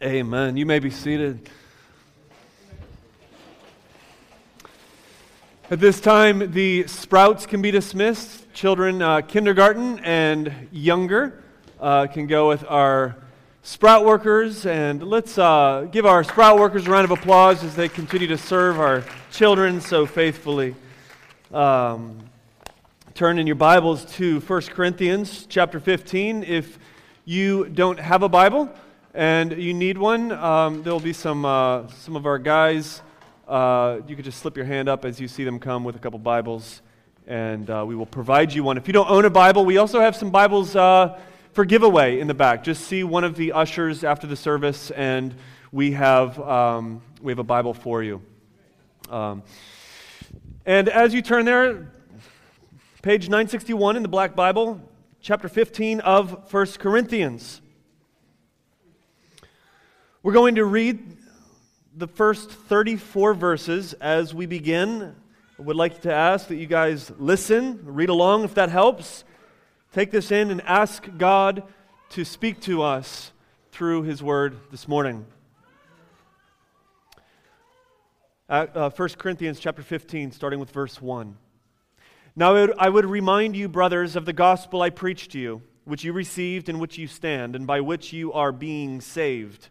Amen. You may be seated. At this time, the sprouts can be dismissed. Children, uh, kindergarten and younger, uh, can go with our sprout workers. And let's uh, give our sprout workers a round of applause as they continue to serve our children so faithfully. Um, turn in your Bibles to 1 Corinthians chapter 15. If you don't have a Bible, and you need one, um, there will be some, uh, some of our guys. Uh, you could just slip your hand up as you see them come with a couple Bibles, and uh, we will provide you one. If you don't own a Bible, we also have some Bibles uh, for giveaway in the back. Just see one of the ushers after the service, and we have, um, we have a Bible for you. Um, and as you turn there, page 961 in the Black Bible, chapter 15 of 1 Corinthians. We're going to read the first 34 verses as we begin. I would like to ask that you guys listen, read along if that helps. Take this in and ask God to speak to us through His Word this morning. Uh, 1 Corinthians chapter 15, starting with verse 1. Now I would remind you, brothers, of the gospel I preached to you, which you received, in which you stand, and by which you are being saved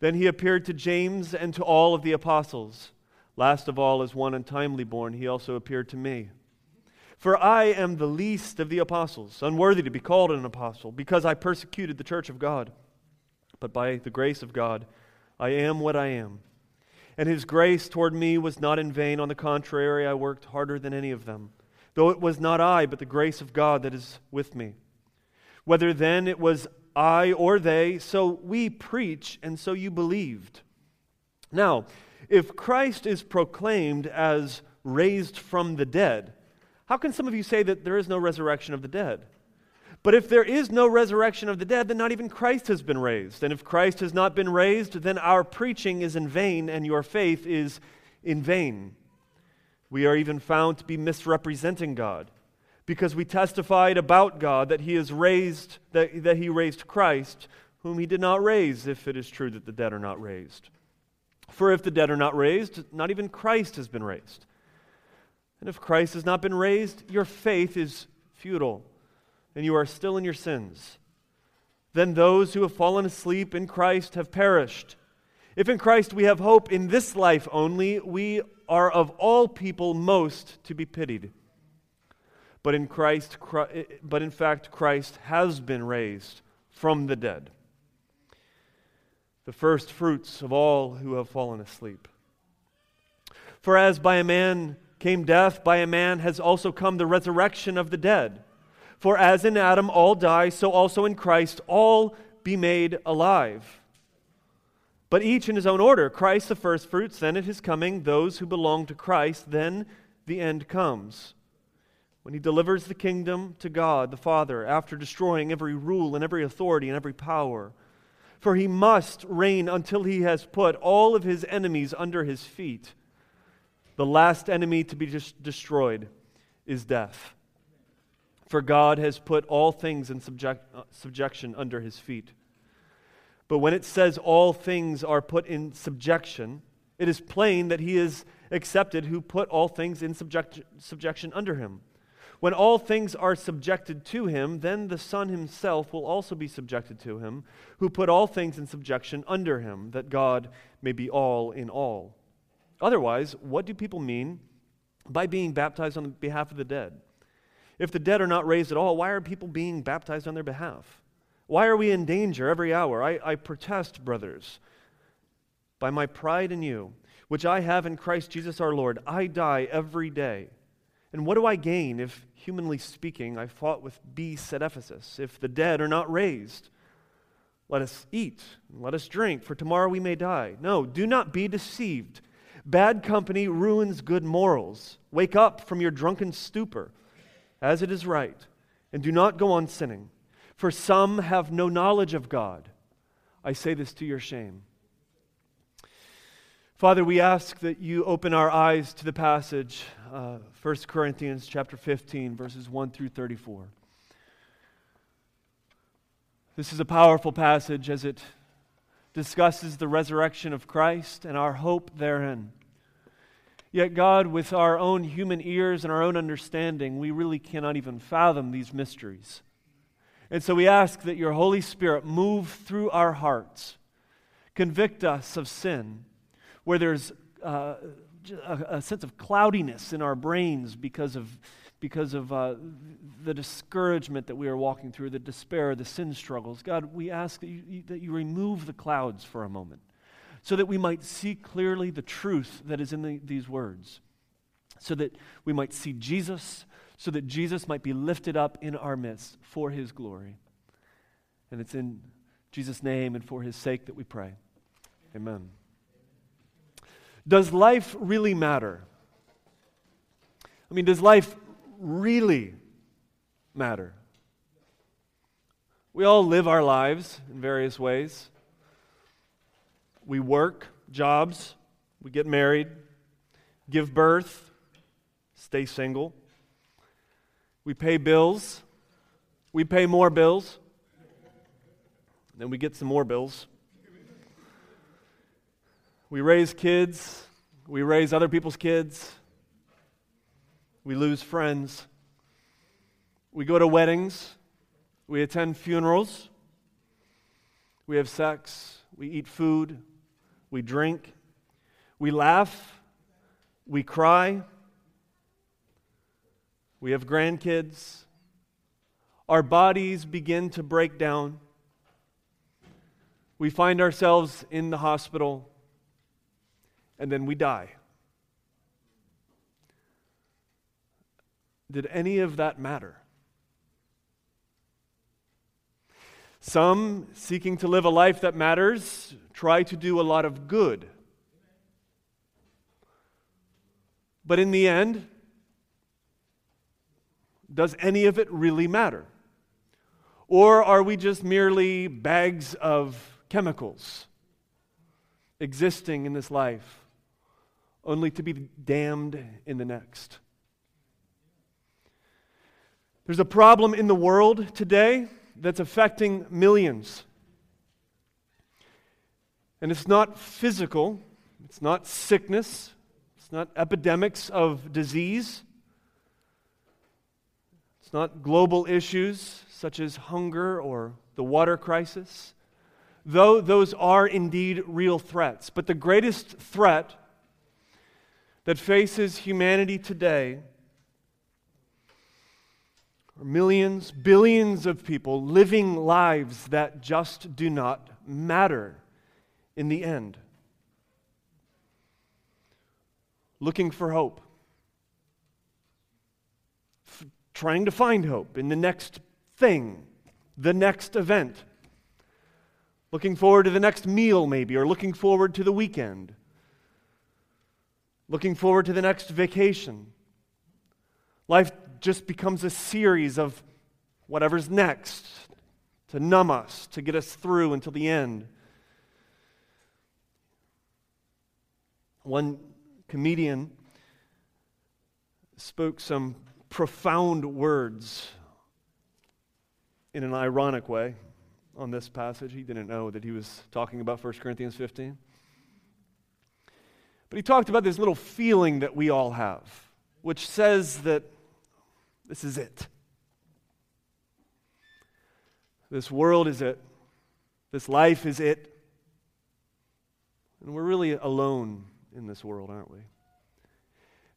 Then he appeared to James and to all of the apostles. Last of all, as one untimely born, he also appeared to me. For I am the least of the apostles, unworthy to be called an apostle, because I persecuted the church of God. But by the grace of God, I am what I am. And his grace toward me was not in vain. On the contrary, I worked harder than any of them, though it was not I, but the grace of God that is with me. Whether then it was I or they, so we preach, and so you believed. Now, if Christ is proclaimed as raised from the dead, how can some of you say that there is no resurrection of the dead? But if there is no resurrection of the dead, then not even Christ has been raised. And if Christ has not been raised, then our preaching is in vain and your faith is in vain. We are even found to be misrepresenting God because we testified about God that he is raised that, that he raised Christ whom he did not raise if it is true that the dead are not raised. For if the dead are not raised not even Christ has been raised. And if Christ has not been raised your faith is futile and you are still in your sins. Then those who have fallen asleep in Christ have perished. If in Christ we have hope in this life only we are of all people most to be pitied but in Christ, but in fact, Christ has been raised from the dead, the first fruits of all who have fallen asleep. For as by a man came death, by a man has also come the resurrection of the dead. For as in Adam all die, so also in Christ all be made alive. But each in his own order Christ the first fruits, then at his coming, those who belong to Christ, then the end comes when he delivers the kingdom to God the Father after destroying every rule and every authority and every power. For he must reign until he has put all of his enemies under his feet. The last enemy to be destroyed is death. For God has put all things in subject, uh, subjection under his feet. But when it says all things are put in subjection, it is plain that he is accepted who put all things in subject, subjection under him. When all things are subjected to him, then the Son himself will also be subjected to him, who put all things in subjection under him, that God may be all in all. Otherwise, what do people mean by being baptized on behalf of the dead? If the dead are not raised at all, why are people being baptized on their behalf? Why are we in danger every hour? I, I protest, brothers, by my pride in you, which I have in Christ Jesus our Lord, I die every day. And what do I gain if, humanly speaking, I fought with beasts at Ephesus, if the dead are not raised? Let us eat, let us drink, for tomorrow we may die. No, do not be deceived. Bad company ruins good morals. Wake up from your drunken stupor, as it is right, and do not go on sinning, for some have no knowledge of God. I say this to your shame. Father, we ask that you open our eyes to the passage, uh, 1 Corinthians chapter 15, verses 1 through 34. This is a powerful passage as it discusses the resurrection of Christ and our hope therein. Yet, God, with our own human ears and our own understanding, we really cannot even fathom these mysteries. And so we ask that your Holy Spirit move through our hearts, convict us of sin, where there's uh, a, a sense of cloudiness in our brains because of because of uh, the discouragement that we are walking through, the despair, the sin struggles. God, we ask that you, that you remove the clouds for a moment so that we might see clearly the truth that is in the, these words, so that we might see Jesus, so that Jesus might be lifted up in our midst for his glory. And it's in Jesus' name and for his sake that we pray. Amen. Does life really matter? I mean, does life really matter. We all live our lives in various ways. We work, jobs, we get married, give birth, stay single. We pay bills, we pay more bills, then we get some more bills. We raise kids, we raise other people's kids. We lose friends. We go to weddings. We attend funerals. We have sex. We eat food. We drink. We laugh. We cry. We have grandkids. Our bodies begin to break down. We find ourselves in the hospital. And then we die. Did any of that matter? Some, seeking to live a life that matters, try to do a lot of good. But in the end, does any of it really matter? Or are we just merely bags of chemicals existing in this life, only to be damned in the next? There's a problem in the world today that's affecting millions. And it's not physical, it's not sickness, it's not epidemics of disease, it's not global issues such as hunger or the water crisis, though those are indeed real threats. But the greatest threat that faces humanity today millions, billions of people living lives that just do not matter in the end. Looking for hope. F- trying to find hope in the next thing, the next event. Looking forward to the next meal, maybe, or looking forward to the weekend. Looking forward to the next vacation. Life just becomes a series of whatever's next to numb us, to get us through until the end. One comedian spoke some profound words in an ironic way on this passage. He didn't know that he was talking about 1 Corinthians 15. But he talked about this little feeling that we all have, which says that this is it. This world is it. This life is it. And we're really alone in this world, aren't we?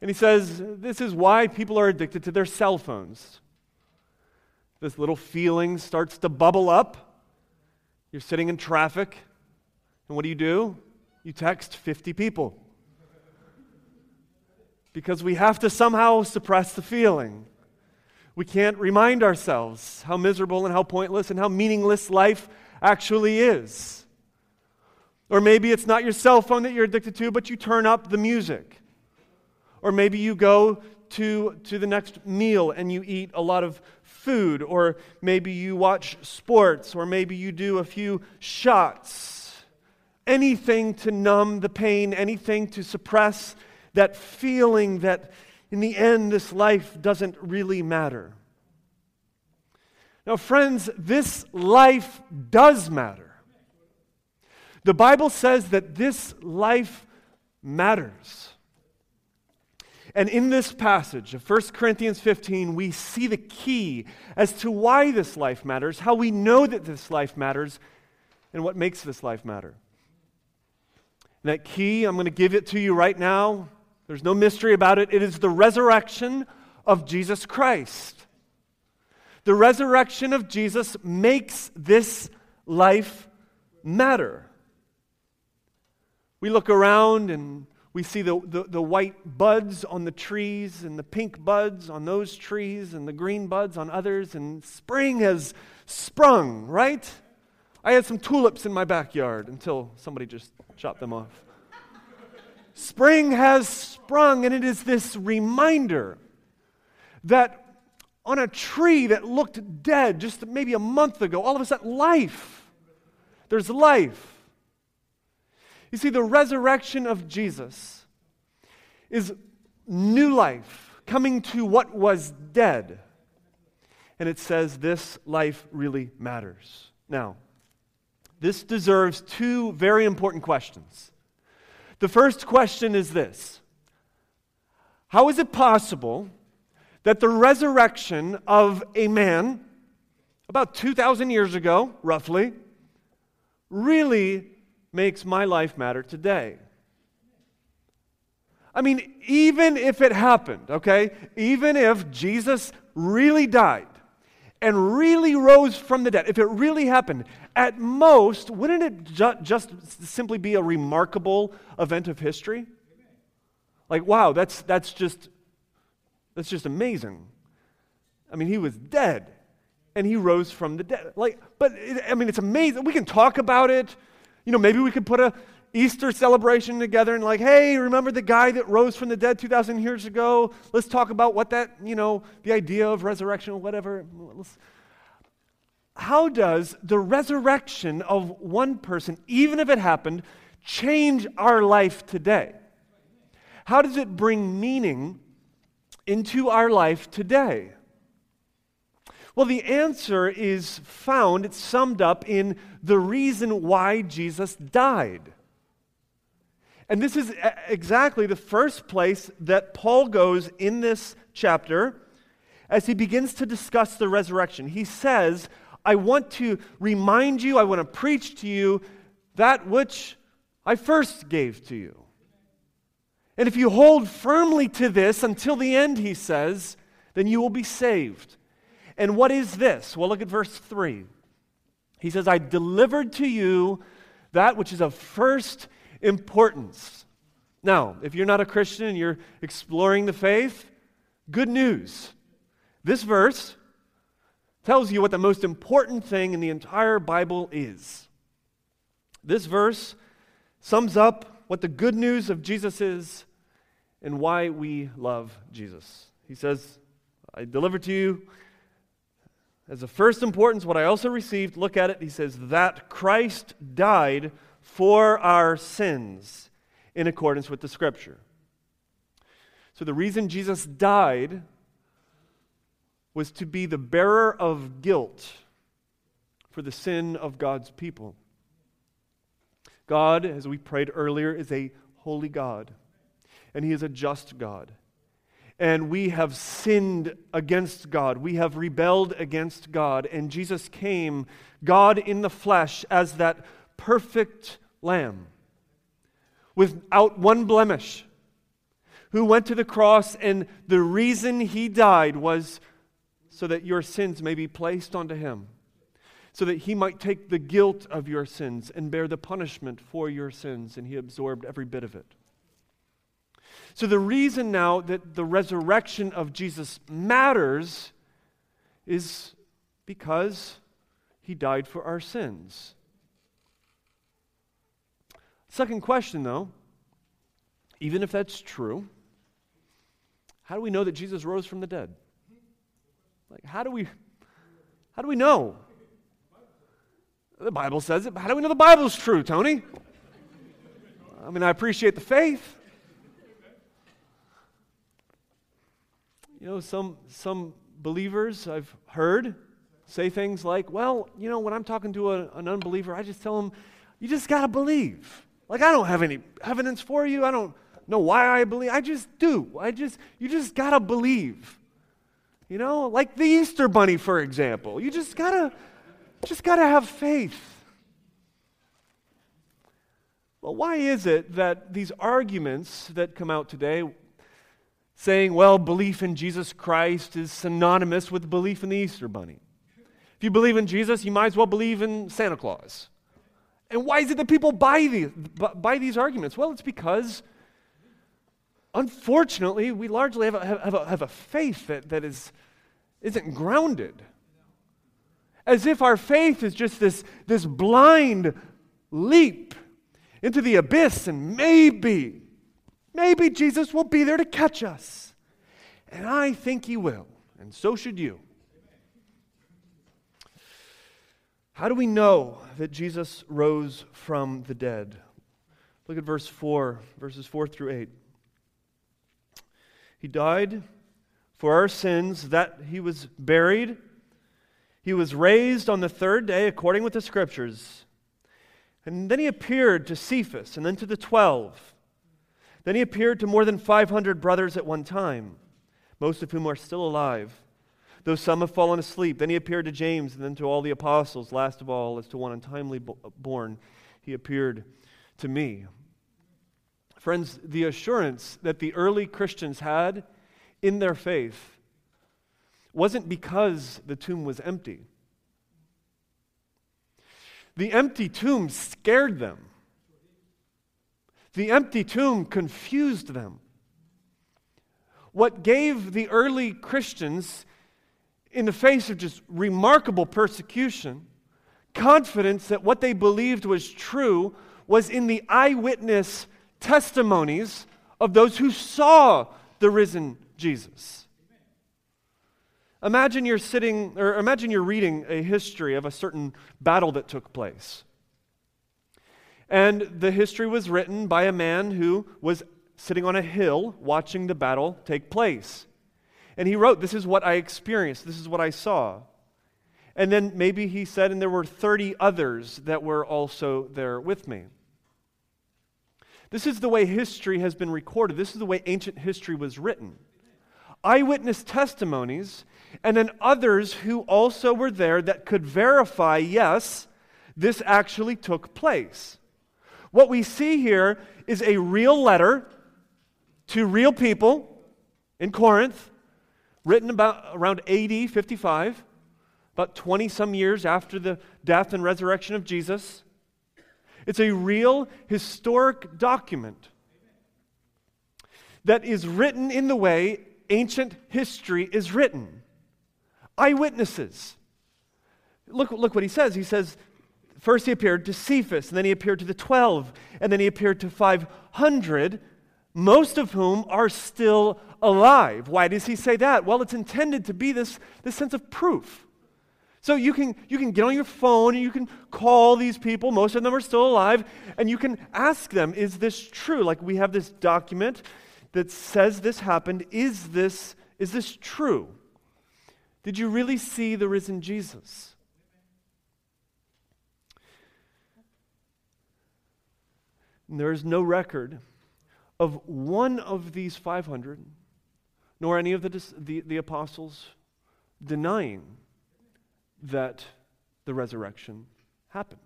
And he says this is why people are addicted to their cell phones. This little feeling starts to bubble up. You're sitting in traffic, and what do you do? You text 50 people. Because we have to somehow suppress the feeling. We can't remind ourselves how miserable and how pointless and how meaningless life actually is. Or maybe it's not your cell phone that you're addicted to, but you turn up the music. Or maybe you go to, to the next meal and you eat a lot of food. Or maybe you watch sports. Or maybe you do a few shots. Anything to numb the pain, anything to suppress that feeling that in the end this life doesn't really matter. Now, friends, this life does matter. The Bible says that this life matters. And in this passage of 1 Corinthians 15, we see the key as to why this life matters, how we know that this life matters, and what makes this life matter. And that key, I'm going to give it to you right now. There's no mystery about it. It is the resurrection of Jesus Christ. The resurrection of Jesus makes this life matter. We look around and we see the, the, the, white buds on the trees and the pink buds on those trees and the green buds on others, and spring has sprung, right? I had some tulips in my backyard until somebody just chopped them off. Spring has sprung, and it is this reminder that on a tree that looked dead just maybe a month ago, all of a sudden, life. There's life. You see, the resurrection of Jesus is new life coming to what was dead. And it says this life really matters. Now, this deserves two very important questions. The first question is this How is it possible that the resurrection of a man about 2,000 years ago, roughly, really makes my life matter today. I mean, even if it happened, okay, even if Jesus really died and really rose from the dead, if it really happened, at most, wouldn't it ju- just simply be a remarkable event of history? Like, wow, that's, that's, just, that's just amazing. I mean, he was dead and he rose from the dead. Like, but I mean, it's amazing. We can talk about it. You know, maybe we could put a Easter celebration together and like, hey, remember the guy that rose from the dead 2,000 years ago? Let's talk about what that, you know, the idea of resurrection or whatever. How does the resurrection of one person, even if it happened, change our life today? How does it bring meaning into our life today? Well, the answer is found, it's summed up in the reason why Jesus died. And this is exactly the first place that Paul goes in this chapter as he begins to discuss the resurrection. He says, I want to remind you, I want to preach to you that which I first gave to you. And if you hold firmly to this until the end, he says, then you will be saved. And what is this? Well, look at verse 3. He says, I delivered to you that which is of first importance. Now, if you're not a Christian and you're exploring the faith, good news. This verse tells you what the most important thing in the entire Bible is. This verse sums up what the good news of Jesus is and why we love Jesus. He says, I deliver to you as of first importance, what I also received, look at it, he says, that Christ died for our sins in accordance with the Scripture. So the reason Jesus died was to be the bearer of guilt for the sin of God's people. God, as we prayed earlier, is a holy God, and He is a just God and we have sinned against God. We have rebelled against God. And Jesus came, God in the flesh, as that perfect lamb without one blemish, who went to the cross. And the reason he died was so that your sins may be placed onto him, so that he might take the guilt of your sins and bear the punishment for your sins. And he absorbed every bit of it. So, the reason now that the resurrection of Jesus matters is because he died for our sins. Second question, though, even if that's true, how do we know that Jesus rose from the dead? Like, how do we, how do we know? The Bible says it, but how do we know the Bible's true, Tony? I mean, I appreciate the faith. You know, some, some believers I've heard say things like, well, you know, when I'm talking to a, an unbeliever, I just tell them, you just got to believe. Like, I don't have any evidence for you. I don't know why I believe. I just do. I just, you just got to believe. You know, like the Easter bunny, for example. You just got to, just got to have faith. Well, why is it that these arguments that come out today saying, well, belief in Jesus Christ is synonymous with belief in the Easter bunny? If you believe in Jesus, you might as well believe in Santa Claus. And why is it that people buy these, buy these arguments? Well, it's because, unfortunately, we largely have a, have a, have a faith that, that is, isn't grounded. As if our faith is just this, this blind leap into the abyss, and maybe, maybe Jesus will be there to catch us. And I think he will, and so should you. How do we know that Jesus rose from the dead? Look at verse 4, verses 4 through 8. He died for our sins, that he was buried. He was raised on the third day, according with the scriptures. And then he appeared to Cephas, and then to the twelve. Then he appeared to more than 500 brothers at one time, most of whom are still alive though some have fallen asleep. Then he appeared to James and then to all the apostles. Last of all, as to one untimely born, he appeared to me. Friends, the assurance that the early Christians had in their faith wasn't because the tomb was empty. The empty tomb scared them. The empty tomb confused them. What gave the early Christians in the face of just remarkable persecution, confidence that what they believed was true was in the eyewitness testimonies of those who saw the risen Jesus. Imagine you're sitting, or imagine you're reading a history of a certain battle that took place. And the history was written by a man who was sitting on a hill watching the battle take place. And he wrote, This is what I experienced, this is what I saw. And then maybe he said, And there were 30 others that were also there with me. This is the way history has been recorded. This is the way ancient history was written. Eyewitness testimonies, and then others who also were there that could verify yes, this actually took place. What we see here is a real letter to real people in Corinth written about around AD 55, about 20 some years after the death and resurrection of Jesus. It's a real historic document that is written in the way ancient history is written. Eyewitnesses. Look, look what he says. He says, first he appeared to Cephas, and then he appeared to the 12, and then he appeared to 500 most of whom are still alive. Why does he say that? Well, it's intended to be this, this sense of proof. So you can, you can get on your phone and you can call these people, most of them are still alive, and you can ask them, is this true? Like we have this document that says this happened. Is this, is this true? Did you really see the risen Jesus? And there is no record of one of these 500, nor any of the, the, the apostles denying that the resurrection happened.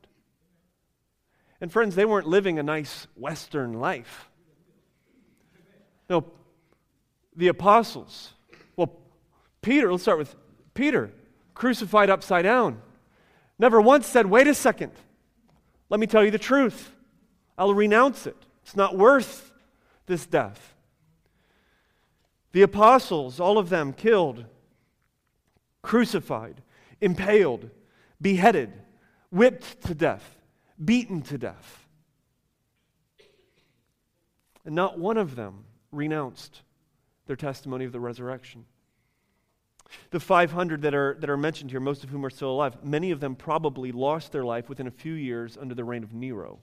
And friends, they weren't living a nice Western life. No, the apostles, well, Peter, let's start with Peter, crucified upside down, never once said, wait a second, let me tell you the truth. I'll renounce it. It's not worth this death. The apostles, all of them killed, crucified, impaled, beheaded, whipped to death, beaten to death. And not one of them renounced their testimony of the resurrection. The 500 that are, that are mentioned here, most of whom are still alive, many of them probably lost their life within a few years under the reign of Nero.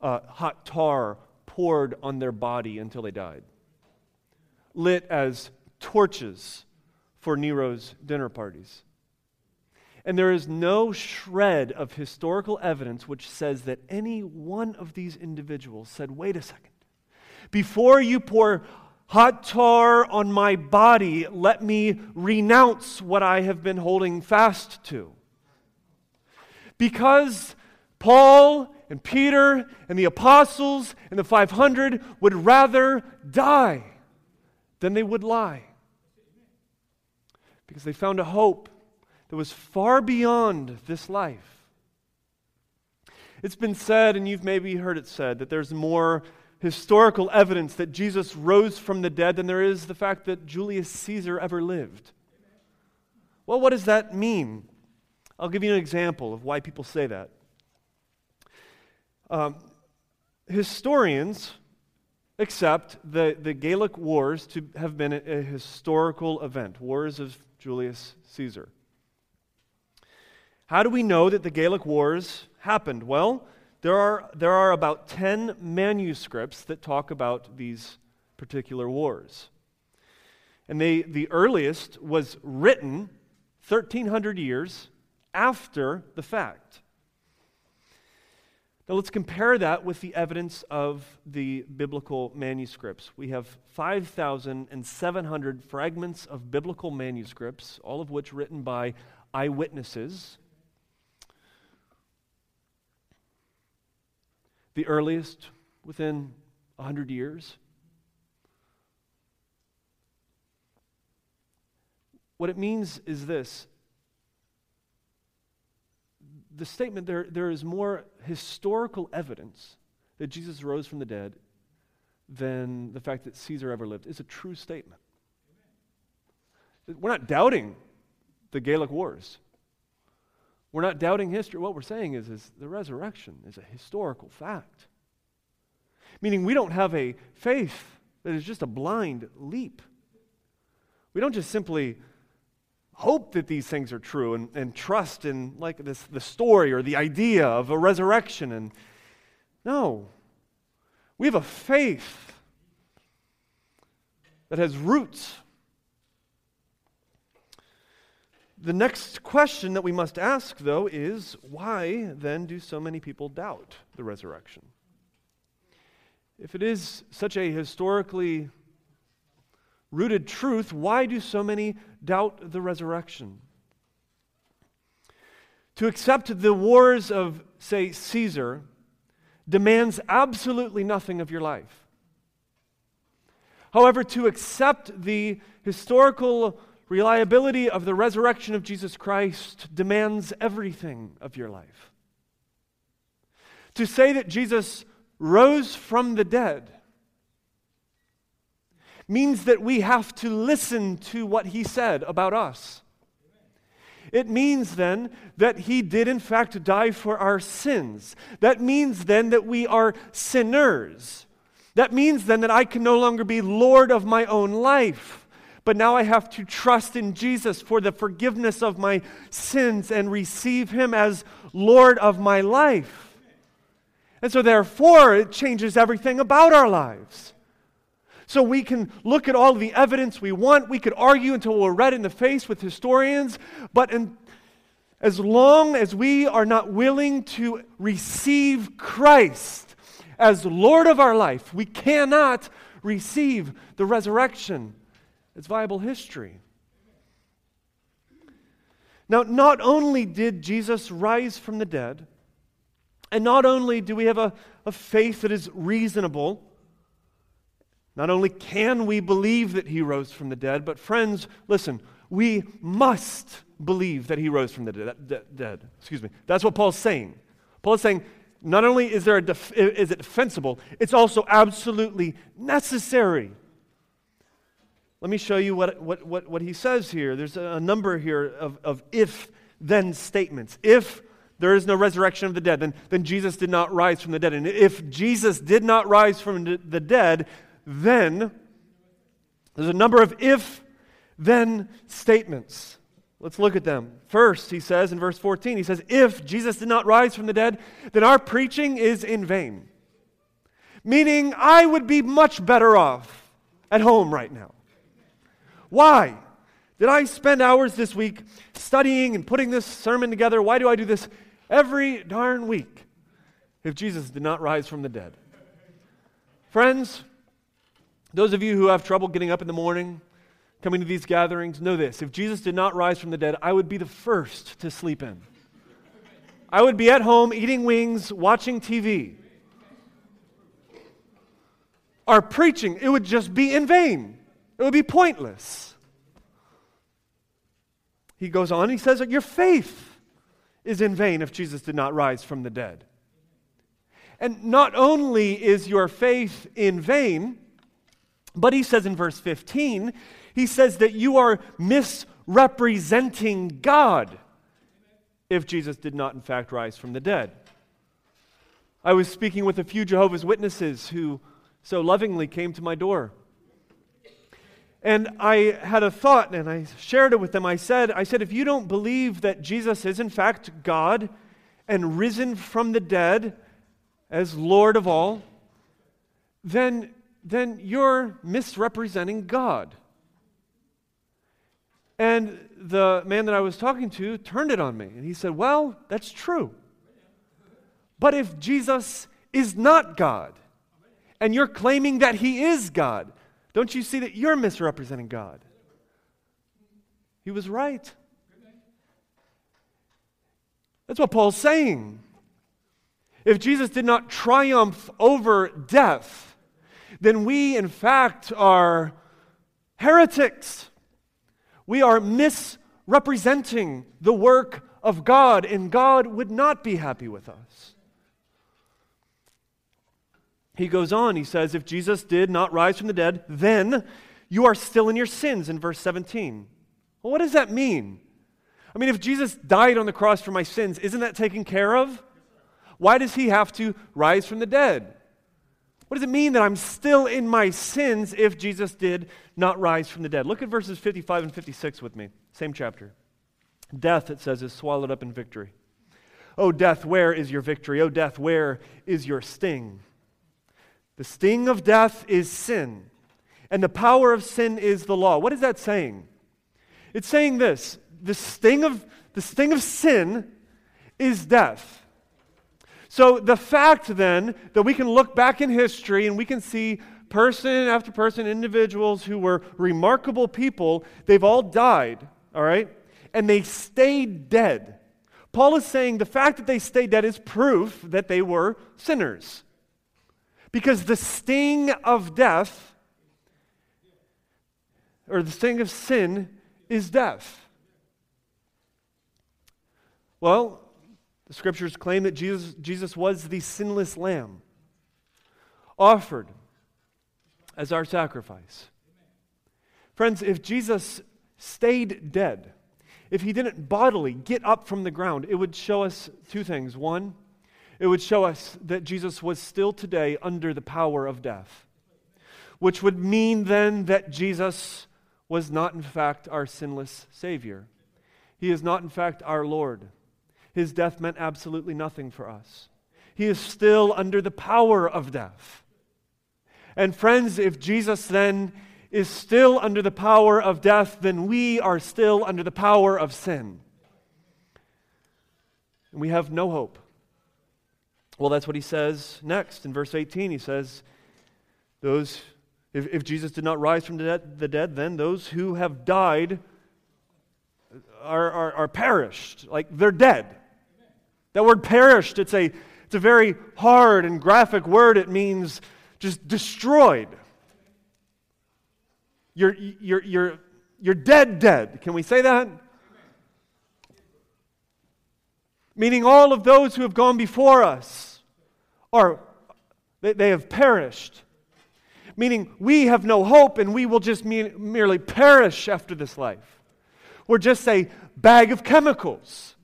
Uh, hot tar poured on their body until they died, lit as torches for Nero's dinner parties. And there is no shred of historical evidence which says that any one of these individuals said, wait a second, before you pour hot tar on my body, let me renounce what I have been holding fast to. Because Paul and Peter and the apostles and the 500 would rather die than they would lie. Because they found a hope that was far beyond this life. It's been said, and you've maybe heard it said, that there's more historical evidence that Jesus rose from the dead than there is the fact that Julius Caesar ever lived. Well, what does that mean? I'll give you an example of why people say that. Um, historians accept the, the Gallic Wars to have been a, a historical event, wars of Julius Caesar. How do we know that the Gallic Wars happened? Well, there are, there are about 10 manuscripts that talk about these particular wars. And they, the earliest was written 1,300 years after the fact. Now let's compare that with the evidence of the biblical manuscripts. We have 5,700 fragments of biblical manuscripts, all of which written by eyewitnesses the earliest within 100 years. What it means is this the statement there, there is more historical evidence that Jesus rose from the dead than the fact that Caesar ever lived is a true statement. We're not doubting the Gallic Wars. We're not doubting history. What we're saying is, is the resurrection is a historical fact. Meaning we don't have a faith that is just a blind leap. We don't just simply hope that these things are true and, and trust in like this the story or the idea of a resurrection and no. We have a faith that has roots The next question that we must ask, though, is why then do so many people doubt the resurrection? If it is such a historically rooted truth, why do so many doubt the resurrection? To accept the wars of, say, Caesar demands absolutely nothing of your life. However, to accept the historical reliability of the resurrection of Jesus Christ demands everything of your life. To say that Jesus rose from the dead means that we have to listen to what he said about us. It means then that he did, in fact, die for our sins. That means then that we are sinners. That means then that I can no longer be Lord of my own life. But now I have to trust in Jesus for the forgiveness of my sins and receive Him as Lord of my life. And so, therefore, it changes everything about our lives. So we can look at all the evidence we want. We could argue until we're red in the face with historians. But in, as long as we are not willing to receive Christ as Lord of our life, we cannot receive the resurrection it's viable history. Now, not only did Jesus rise from the dead, and not only do we have a, a faith that is reasonable, not only can we believe that he rose from the dead, but friends, listen, we must believe that he rose from the dead. dead. Excuse me. That's what Paul's saying. Paul is saying not only is, there a def- is it defensible, it's also absolutely necessary Let me show you what, what, what, what he says here. There's a number here of, of if then statements. If there is no resurrection of the dead, then, then Jesus did not rise from the dead. And if Jesus did not rise from the dead, then there's a number of if then statements. Let's look at them. First, he says in verse 14, he says, If Jesus did not rise from the dead, then our preaching is in vain. Meaning, I would be much better off at home right now. Why? Did I spend hours this week studying and putting this sermon together? Why do I do this every darn week if Jesus did not rise from the dead? Friends, those of you who have trouble getting up in the morning, coming to these gatherings, know this. If Jesus did not rise from the dead, I would be the first to sleep in. I would be at home eating wings, watching TV. Our preaching, it would just be in vain. It would be pointless. He goes on, he says your faith is in vain if Jesus did not rise from the dead. And not only is your faith in vain, but he says in verse 15, he says that you are misrepresenting God if Jesus did not, in fact, rise from the dead. I was speaking with a few Jehovah's Witnesses who so lovingly came to my door and I had a thought and I shared it with them. I said, I said, if you don't believe that Jesus is in fact God and risen from the dead as Lord of all, then, then you're misrepresenting God. And the man that I was talking to turned it on me and he said, Well, that's true. But if Jesus is not God and you're claiming that he is God, don't you see that you're misrepresenting God? He was right. That's what Paul's saying. If Jesus did not triumph over death, then we, in fact, are heretics. We are misrepresenting the work of God, and God would not be happy with us. He goes on, he says, If Jesus did not rise from the dead, then you are still in your sins, in verse 17. Well, what does that mean? I mean, if Jesus died on the cross for my sins, isn't that taken care of? Why does he have to rise from the dead? What does it mean that I'm still in my sins if Jesus did not rise from the dead? Look at verses 55 and 56 with me. Same chapter. Death, it says, is swallowed up in victory. Oh, death, where is your victory? Oh, death, where is your sting? The sting of death is sin, and the power of sin is the law. What is that saying? It's saying this the sting of, the sting of sin is death. So the fact then that we can look back in history and we can see person after person, individuals who were remarkable people, they've all died, all right? And they stayed dead. Paul is saying the fact that they stayed dead is proof that they were sinners. Because the sting of death, or the sting of sin, is death. Well, the scriptures claim that Jesus, Jesus was the sinless lamb offered as our sacrifice. Friends, if Jesus stayed dead, if he didn't bodily get up from the ground, it would show us two things. One, it would show us that Jesus was still today under the power of death, which would mean then that Jesus was not, in fact, our sinless Savior. He is not, in fact, our Lord. His death meant absolutely nothing for us. He is still under the power of death. And, friends, if Jesus then is still under the power of death, then we are still under the power of sin. And we have no hope. Well, that's what he says next in verse 18. He says, Those, if, if Jesus did not rise from the dead, the dead, then those who have died are, are, are perished. Like they're dead. That word perished, it's a, it's a very hard and graphic word. It means just destroyed. You're, you're, you're, you're dead, dead. Can we say that? Meaning all of those who have gone before us are, they, they have perished. meaning we have no hope and we will just me- merely perish after this life. We're just a bag of chemicals.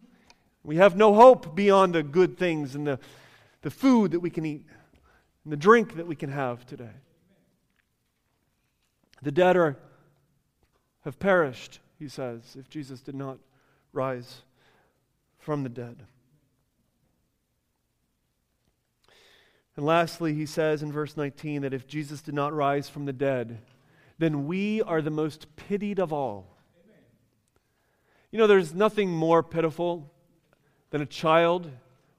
We have no hope beyond the good things and the, the food that we can eat and the drink that we can have today. The dead are, have perished, he says, if Jesus did not rise from the dead. And lastly, he says in verse 19 that if Jesus did not rise from the dead, then we are the most pitied of all. You know, there's nothing more pitiful than a child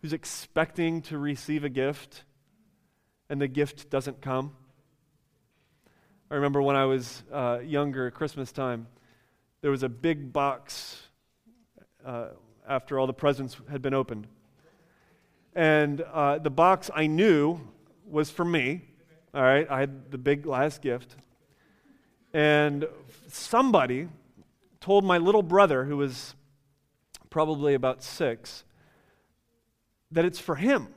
who's expecting to receive a gift and the gift doesn't come. I remember when I was uh, younger, Christmas time, there was a big box uh, after all the presents had been opened. And uh, the box I knew was for me. All right, I had the big last gift. And somebody told my little brother, who was probably about six, that it's for him.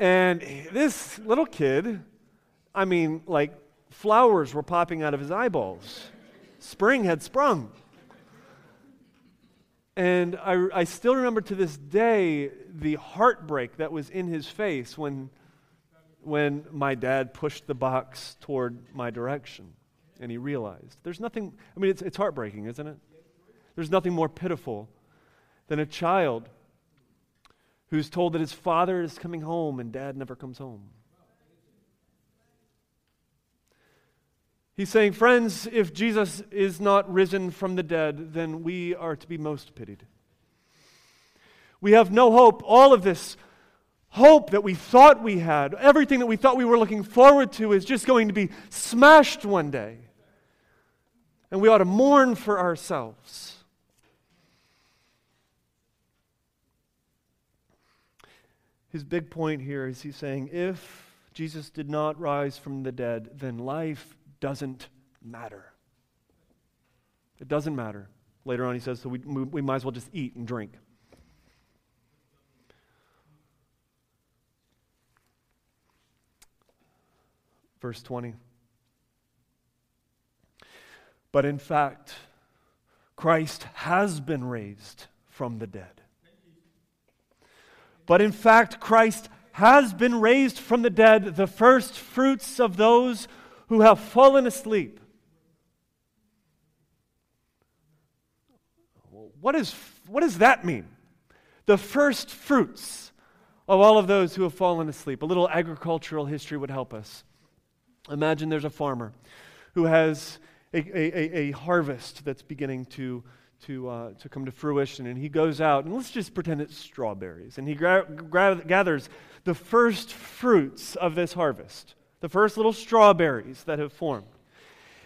And this little kid, I mean, like flowers were popping out of his eyeballs. Spring had sprung. And I, I still remember to this day the heartbreak that was in his face when, when my dad pushed the box toward my direction and he realized. There's nothing, I mean, it's, it's heartbreaking, isn't it? There's nothing more pitiful than a child who's told that his father is coming home and dad never comes home. He's saying, Friends, if Jesus is not risen from the dead, then we are to be most pitied. We have no hope. All of this hope that we thought we had, everything that we thought we were looking forward to, is just going to be smashed one day. And we ought to mourn for ourselves. His big point here is he's saying if Jesus did not rise from the dead, then life doesn't matter. It doesn't matter. Later on, he says, so we, we might as well just eat and drink. Verse 20. But in fact, Christ has been raised from the dead. But in fact, Christ has been raised from the dead, the first fruits of those who have fallen asleep. What, is, what does that mean? The first fruits of all of those who have fallen asleep. A little agricultural history would help us. Imagine there's a farmer who has a, a, a harvest that's beginning to, to, uh, to come to fruition, and he goes out, and let's just pretend it's strawberries, and he gra- gra- gathers the first fruits of this harvest the first little strawberries that have formed.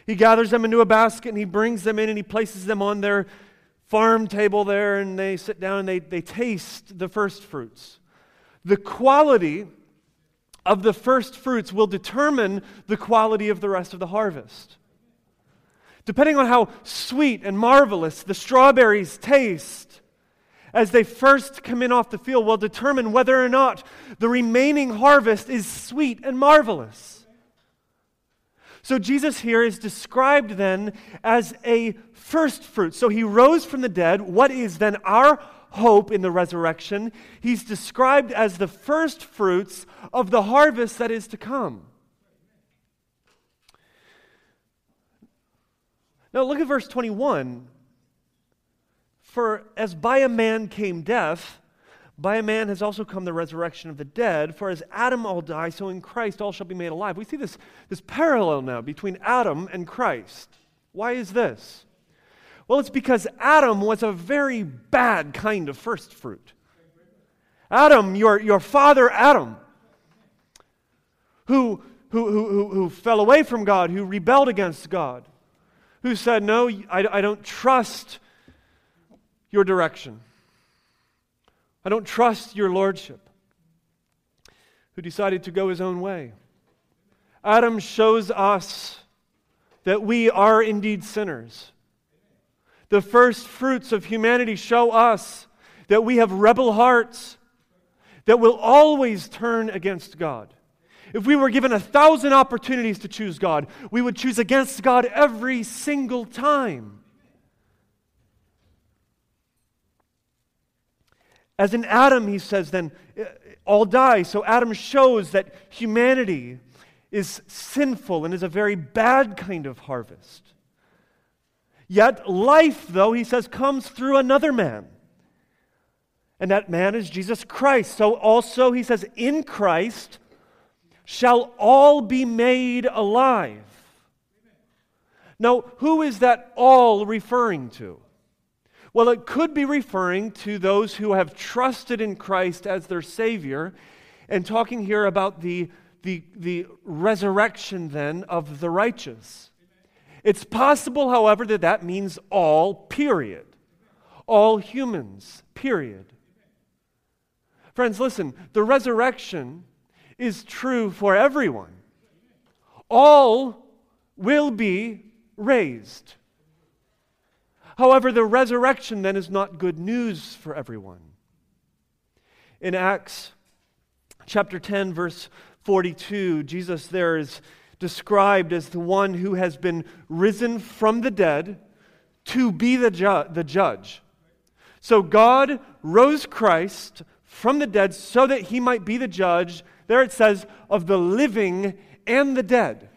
He gathers them into a basket and he brings them in and he places them on their farm table there and they sit down and they, they taste the first fruits. The quality of the first fruits will determine the quality of the rest of the harvest. Depending on how sweet and marvelous the strawberries taste, as they first come in off the field will determine whether or not the remaining harvest is sweet and marvelous. So Jesus here is described then as a first fruit. So he rose from the dead. What is then our hope in the resurrection? He's described as the first fruits of the harvest that is to come. Now look at verse 21. For as by a man came death, by a man has also come the resurrection of the dead. For as Adam all die, so in Christ all shall be made alive. We see this, this parallel now between Adam and Christ. Why is this? Well, it's because Adam was a very bad kind of first fruit. Adam, your, your father Adam, who, who, who, who, fell away from God, who rebelled against God, who said, No, I, I don't trust your direction. I don't trust your lordship. Who decided to go his own way. Adam shows us that we are indeed sinners. The first fruits of humanity show us that we have rebel hearts that will always turn against God. If we were given a thousand opportunities to choose God, we would choose against God every single time. As in Adam, he says, then eh, all die. So Adam shows that humanity is sinful and is a very bad kind of harvest. Yet life, though, he says, comes through another man. And that man is Jesus Christ. So also, he says, in Christ shall all be made alive. Now, who is that all referring to? Well, it could be referring to those who have trusted in Christ as their Savior, and talking here about the, the, the resurrection then of the righteous. It's possible, however, that that means all, period. All humans, period. Friends, listen, the resurrection is true for everyone. All will be raised. However, the resurrection then is not good news for everyone. In Acts chapter 10, verse 42, Jesus there is described as the one who has been risen from the dead to be the, ju- the judge. So God rose Christ from the dead so that he might be the judge, there it says, of the living and the dead.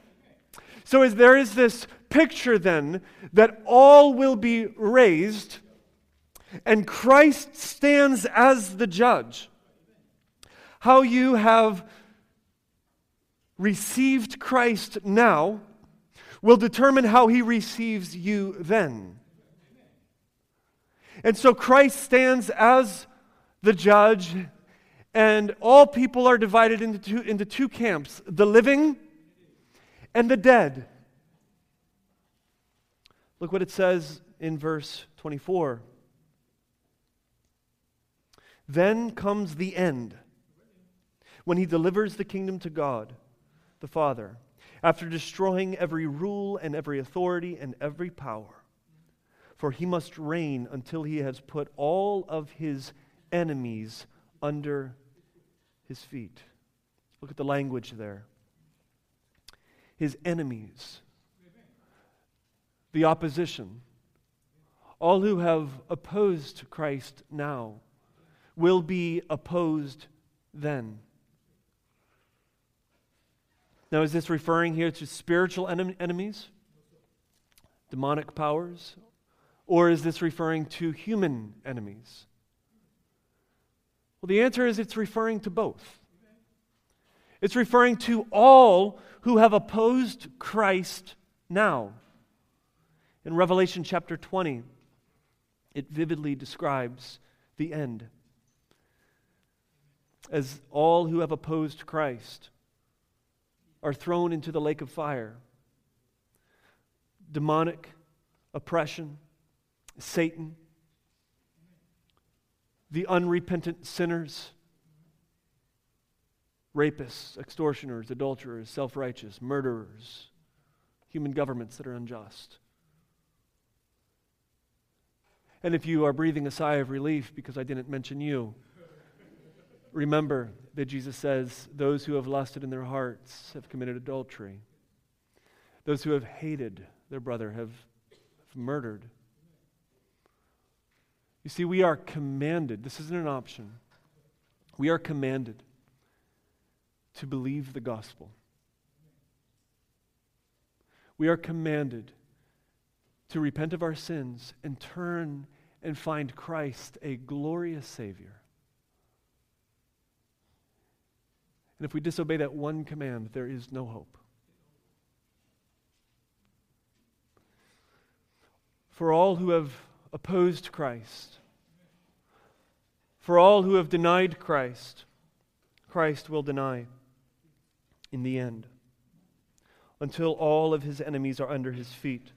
So as there is this picture then that all will be raised and Christ stands as the judge. How you have received Christ now will determine how he receives you then. And so Christ stands as the judge, and all people are divided into two, into two camps the living and the dead. Look what it says in verse 24. Then comes the end, when he delivers the kingdom to God the Father, after destroying every rule and every authority and every power. For he must reign until he has put all of his enemies under his feet. Look at the language there. His enemies, the opposition, all who have opposed Christ now will be opposed then. Now, is this referring here to spiritual en- enemies, demonic powers, or is this referring to human enemies? Well, the answer is it's referring to both. It's referring to all who have opposed Christ now. In Revelation chapter 20, it vividly describes the end as all who have opposed Christ are thrown into the lake of fire. Demonic oppression, Satan, the unrepentant sinners, rapists, extortioners, adulterers, self righteous, murderers, human governments that are unjust. And if you are breathing a sigh of relief because I didn't mention you, Remember that Jesus says, Those who have lusted in their hearts have committed adultery. Those who have hated their brother have, have murdered. You see, we are commanded, this isn't an option, we are commanded to believe the gospel. We are commanded to repent of our sins and turn and find Christ a glorious Savior. And if we disobey that one command, there is no hope. For all who have opposed Christ, for all who have denied Christ, Christ will deny in the end until all of his enemies are under his feet.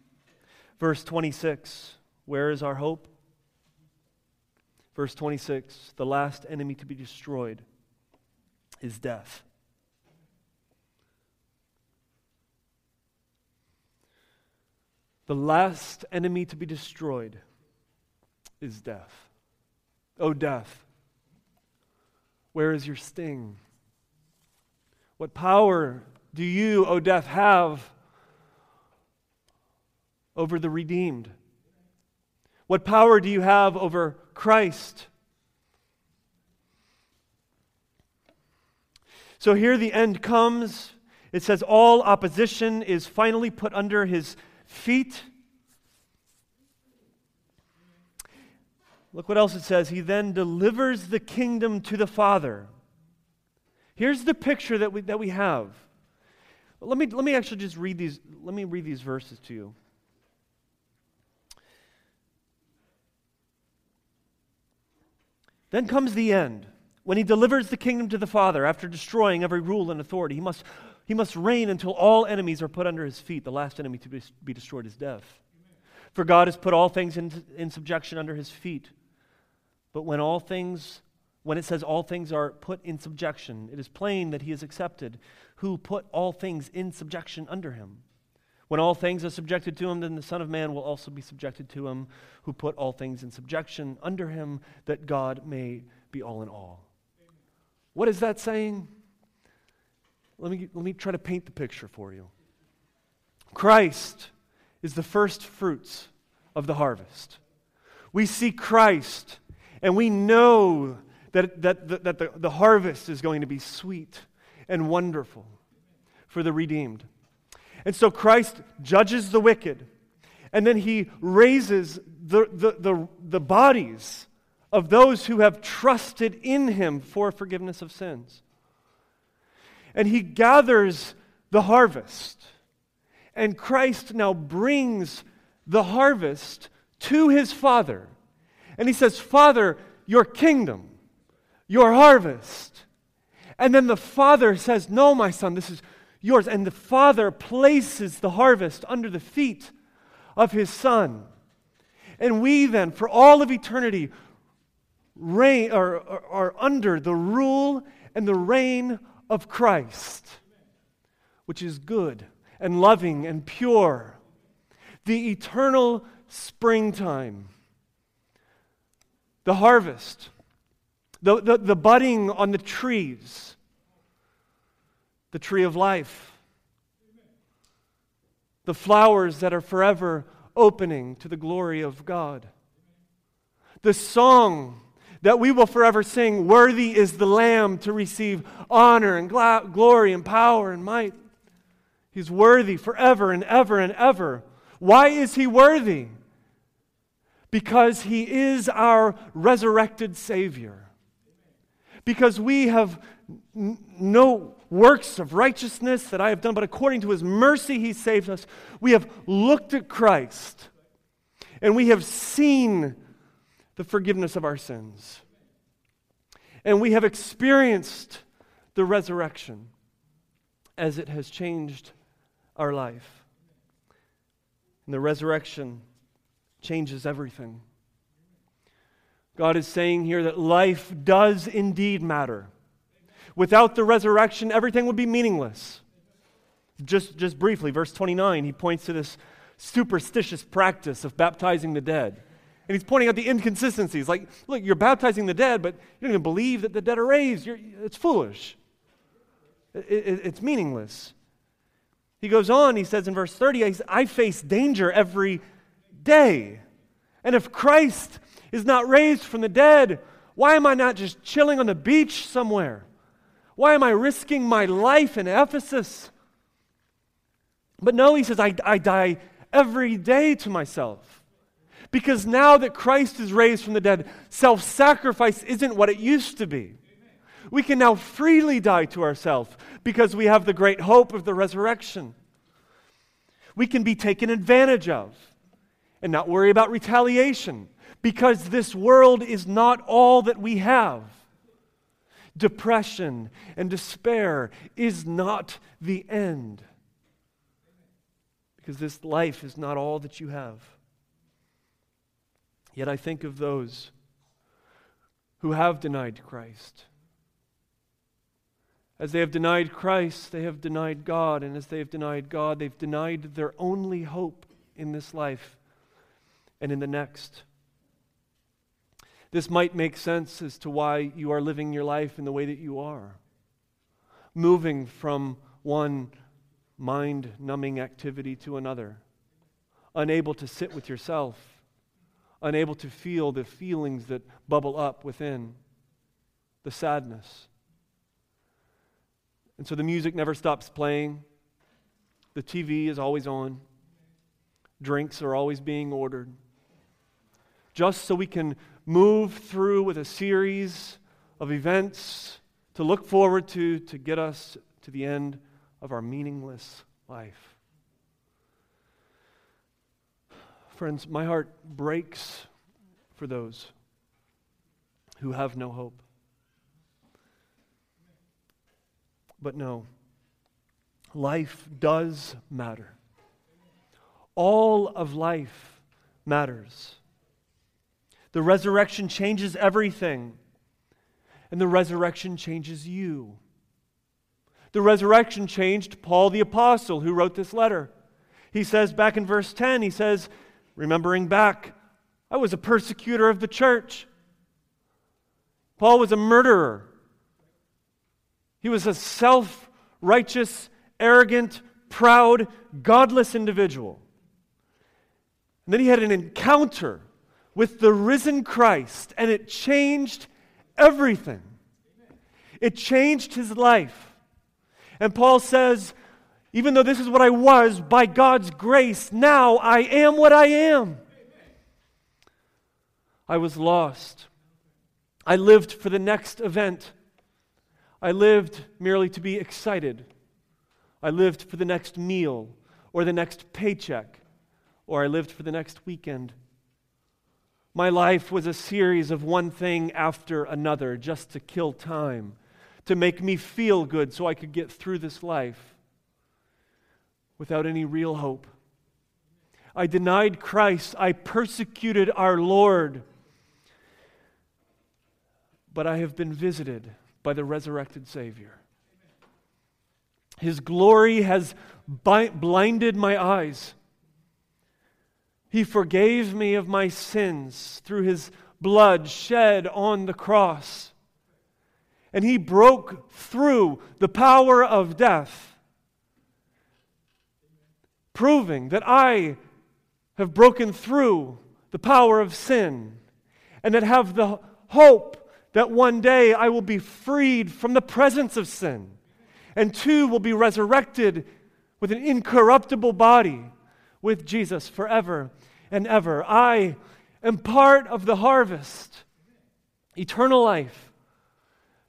Verse 26 Where is our hope? Verse 26 The last enemy to be destroyed is death. The last enemy to be destroyed is death. Oh, death, where is your sting? What power do you, O death, have over the redeemed? What power do you have over Christ? So here the end comes. It says, All opposition is finally put under his feet. Look what else it says. He then delivers the kingdom to the Father. Here's the picture that we, that we have. Let me, let me actually just read these, let me read these verses to you. Then comes the end. When he delivers the kingdom to the Father after destroying every rule and authority, he must, he must reign until all enemies are put under his feet. The last enemy to be, be destroyed is death. For God has put all things in, in subjection under his feet. But when all things, when it says all things are put in subjection, it is plain that he is accepted who put all things in subjection under him. When all things are subjected to him, then the Son of Man will also be subjected to him who put all things in subjection under him, that God may be all in all. What is that saying? Let me, let me try to paint the picture for you. Christ is the first fruits of the harvest. We see Christ and we know that, that, that, that the, the harvest is going to be sweet and wonderful for the redeemed. And so Christ judges the wicked, and then he raises the, the, the, the bodies of those who have trusted in him for forgiveness of sins. And he gathers the harvest. And Christ now brings the harvest to his Father. And he says, Father, your kingdom, your harvest. And then the Father says, No, my son, this is yours. And the Father places the harvest under the feet of his Son. And we then, for all of eternity, reign, are, are, are under the rule and the reign of Christ, which is good and loving and pure. The eternal springtime, the harvest, the, the, the budding on the trees, the tree of life, the flowers that are forever opening to the glory of God, the song that we will forever sing, Worthy is the Lamb to receive honor and glory and power and might. He's worthy forever and ever and ever. Why is he worthy? Because he is our resurrected Savior. Because we have n- no works of righteousness that I have done, but according to his mercy he saved us. We have looked at Christ and we have seen the forgiveness of our sins. And we have experienced the resurrection as it has changed our life. And the resurrection changes everything. God is saying here that life does indeed matter. Without the resurrection, everything would be meaningless. Just, just briefly, verse 29, he points to this superstitious practice of baptizing the dead. And he's pointing out the inconsistencies. Like, look, you're baptizing the dead, but you don't even believe that the dead are raised. You're, it's foolish. It, it, it's meaningless. He goes on, he says in verse 30, I face danger every day. And if Christ is not raised from the dead, why am I not just chilling on the beach somewhere? Why am I risking my life in Ephesus? But no, he says, I, I die every day to myself. Because now that Christ is raised from the dead, self sacrifice isn't what it used to be. We can now freely die to ourselves because we have the great hope of the resurrection. We can be taken advantage of and not worry about retaliation because this world is not all that we have. Depression and despair is not the end because this life is not all that you have. Yet I think of those who have denied Christ. As they have denied Christ, they have denied God. And as they have denied God, they've denied their only hope in this life and in the next. This might make sense as to why you are living your life in the way that you are. moving from one mind numbing activity to another, unable to sit with yourself, unable to feel the feelings that bubble up within, the sadness. And so the music never stops playing, the TV is always on, drinks are always being ordered, just so we can move through with a series of events to look forward to to get us to the end of our meaningless life. Friends, my heart breaks for those who have no hope. But no, life does matter. All of life matters. The resurrection changes everything, and the resurrection changes you. The resurrection changed Paul the Apostle, who wrote this letter. He says back in verse 10, he says, remembering back, I was a persecutor of the church. Paul was a murderer. He was a self righteous, arrogant, proud, godless individual. And then he had an encounter with the risen Christ, and it changed everything. It changed his life. And Paul says, even though this is what I was, by God's grace, now I am what I am. I was lost. I lived for the next event. I lived merely to be excited. I lived for the next meal or the next paycheck, or I lived for the next weekend. My life was a series of one thing after another just to kill time to make me feel good so I could get through this life without any real hope. I denied Christ. I persecuted our Lord. But I have been visited by the resurrected Savior. His glory has blinded my eyes. He forgave me of my sins through his blood shed on the cross. And he broke through the power of death, proving that I have broken through the power of sin and that have the hope that one day I will be freed from the presence of sin and two will be resurrected with an incorruptible body with Jesus forever and ever. I am part of the harvest, eternal life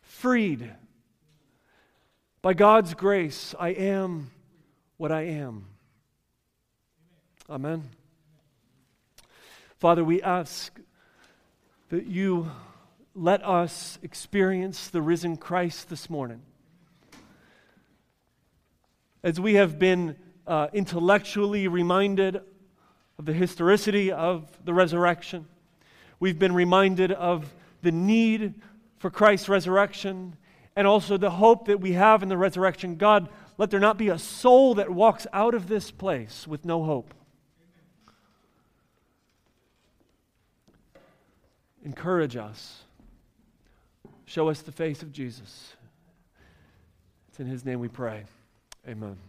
freed. By God's grace, I am what I am. Amen. Father, we ask that you let us experience the risen Christ this morning. As we have been uh, intellectually reminded of the historicity of the resurrection, we've been reminded of the need for Christ's resurrection and also the hope that we have in the resurrection. God, let there not be a soul that walks out of this place with no hope. Encourage us. Show us the face of Jesus. It's in his name we pray. Amen.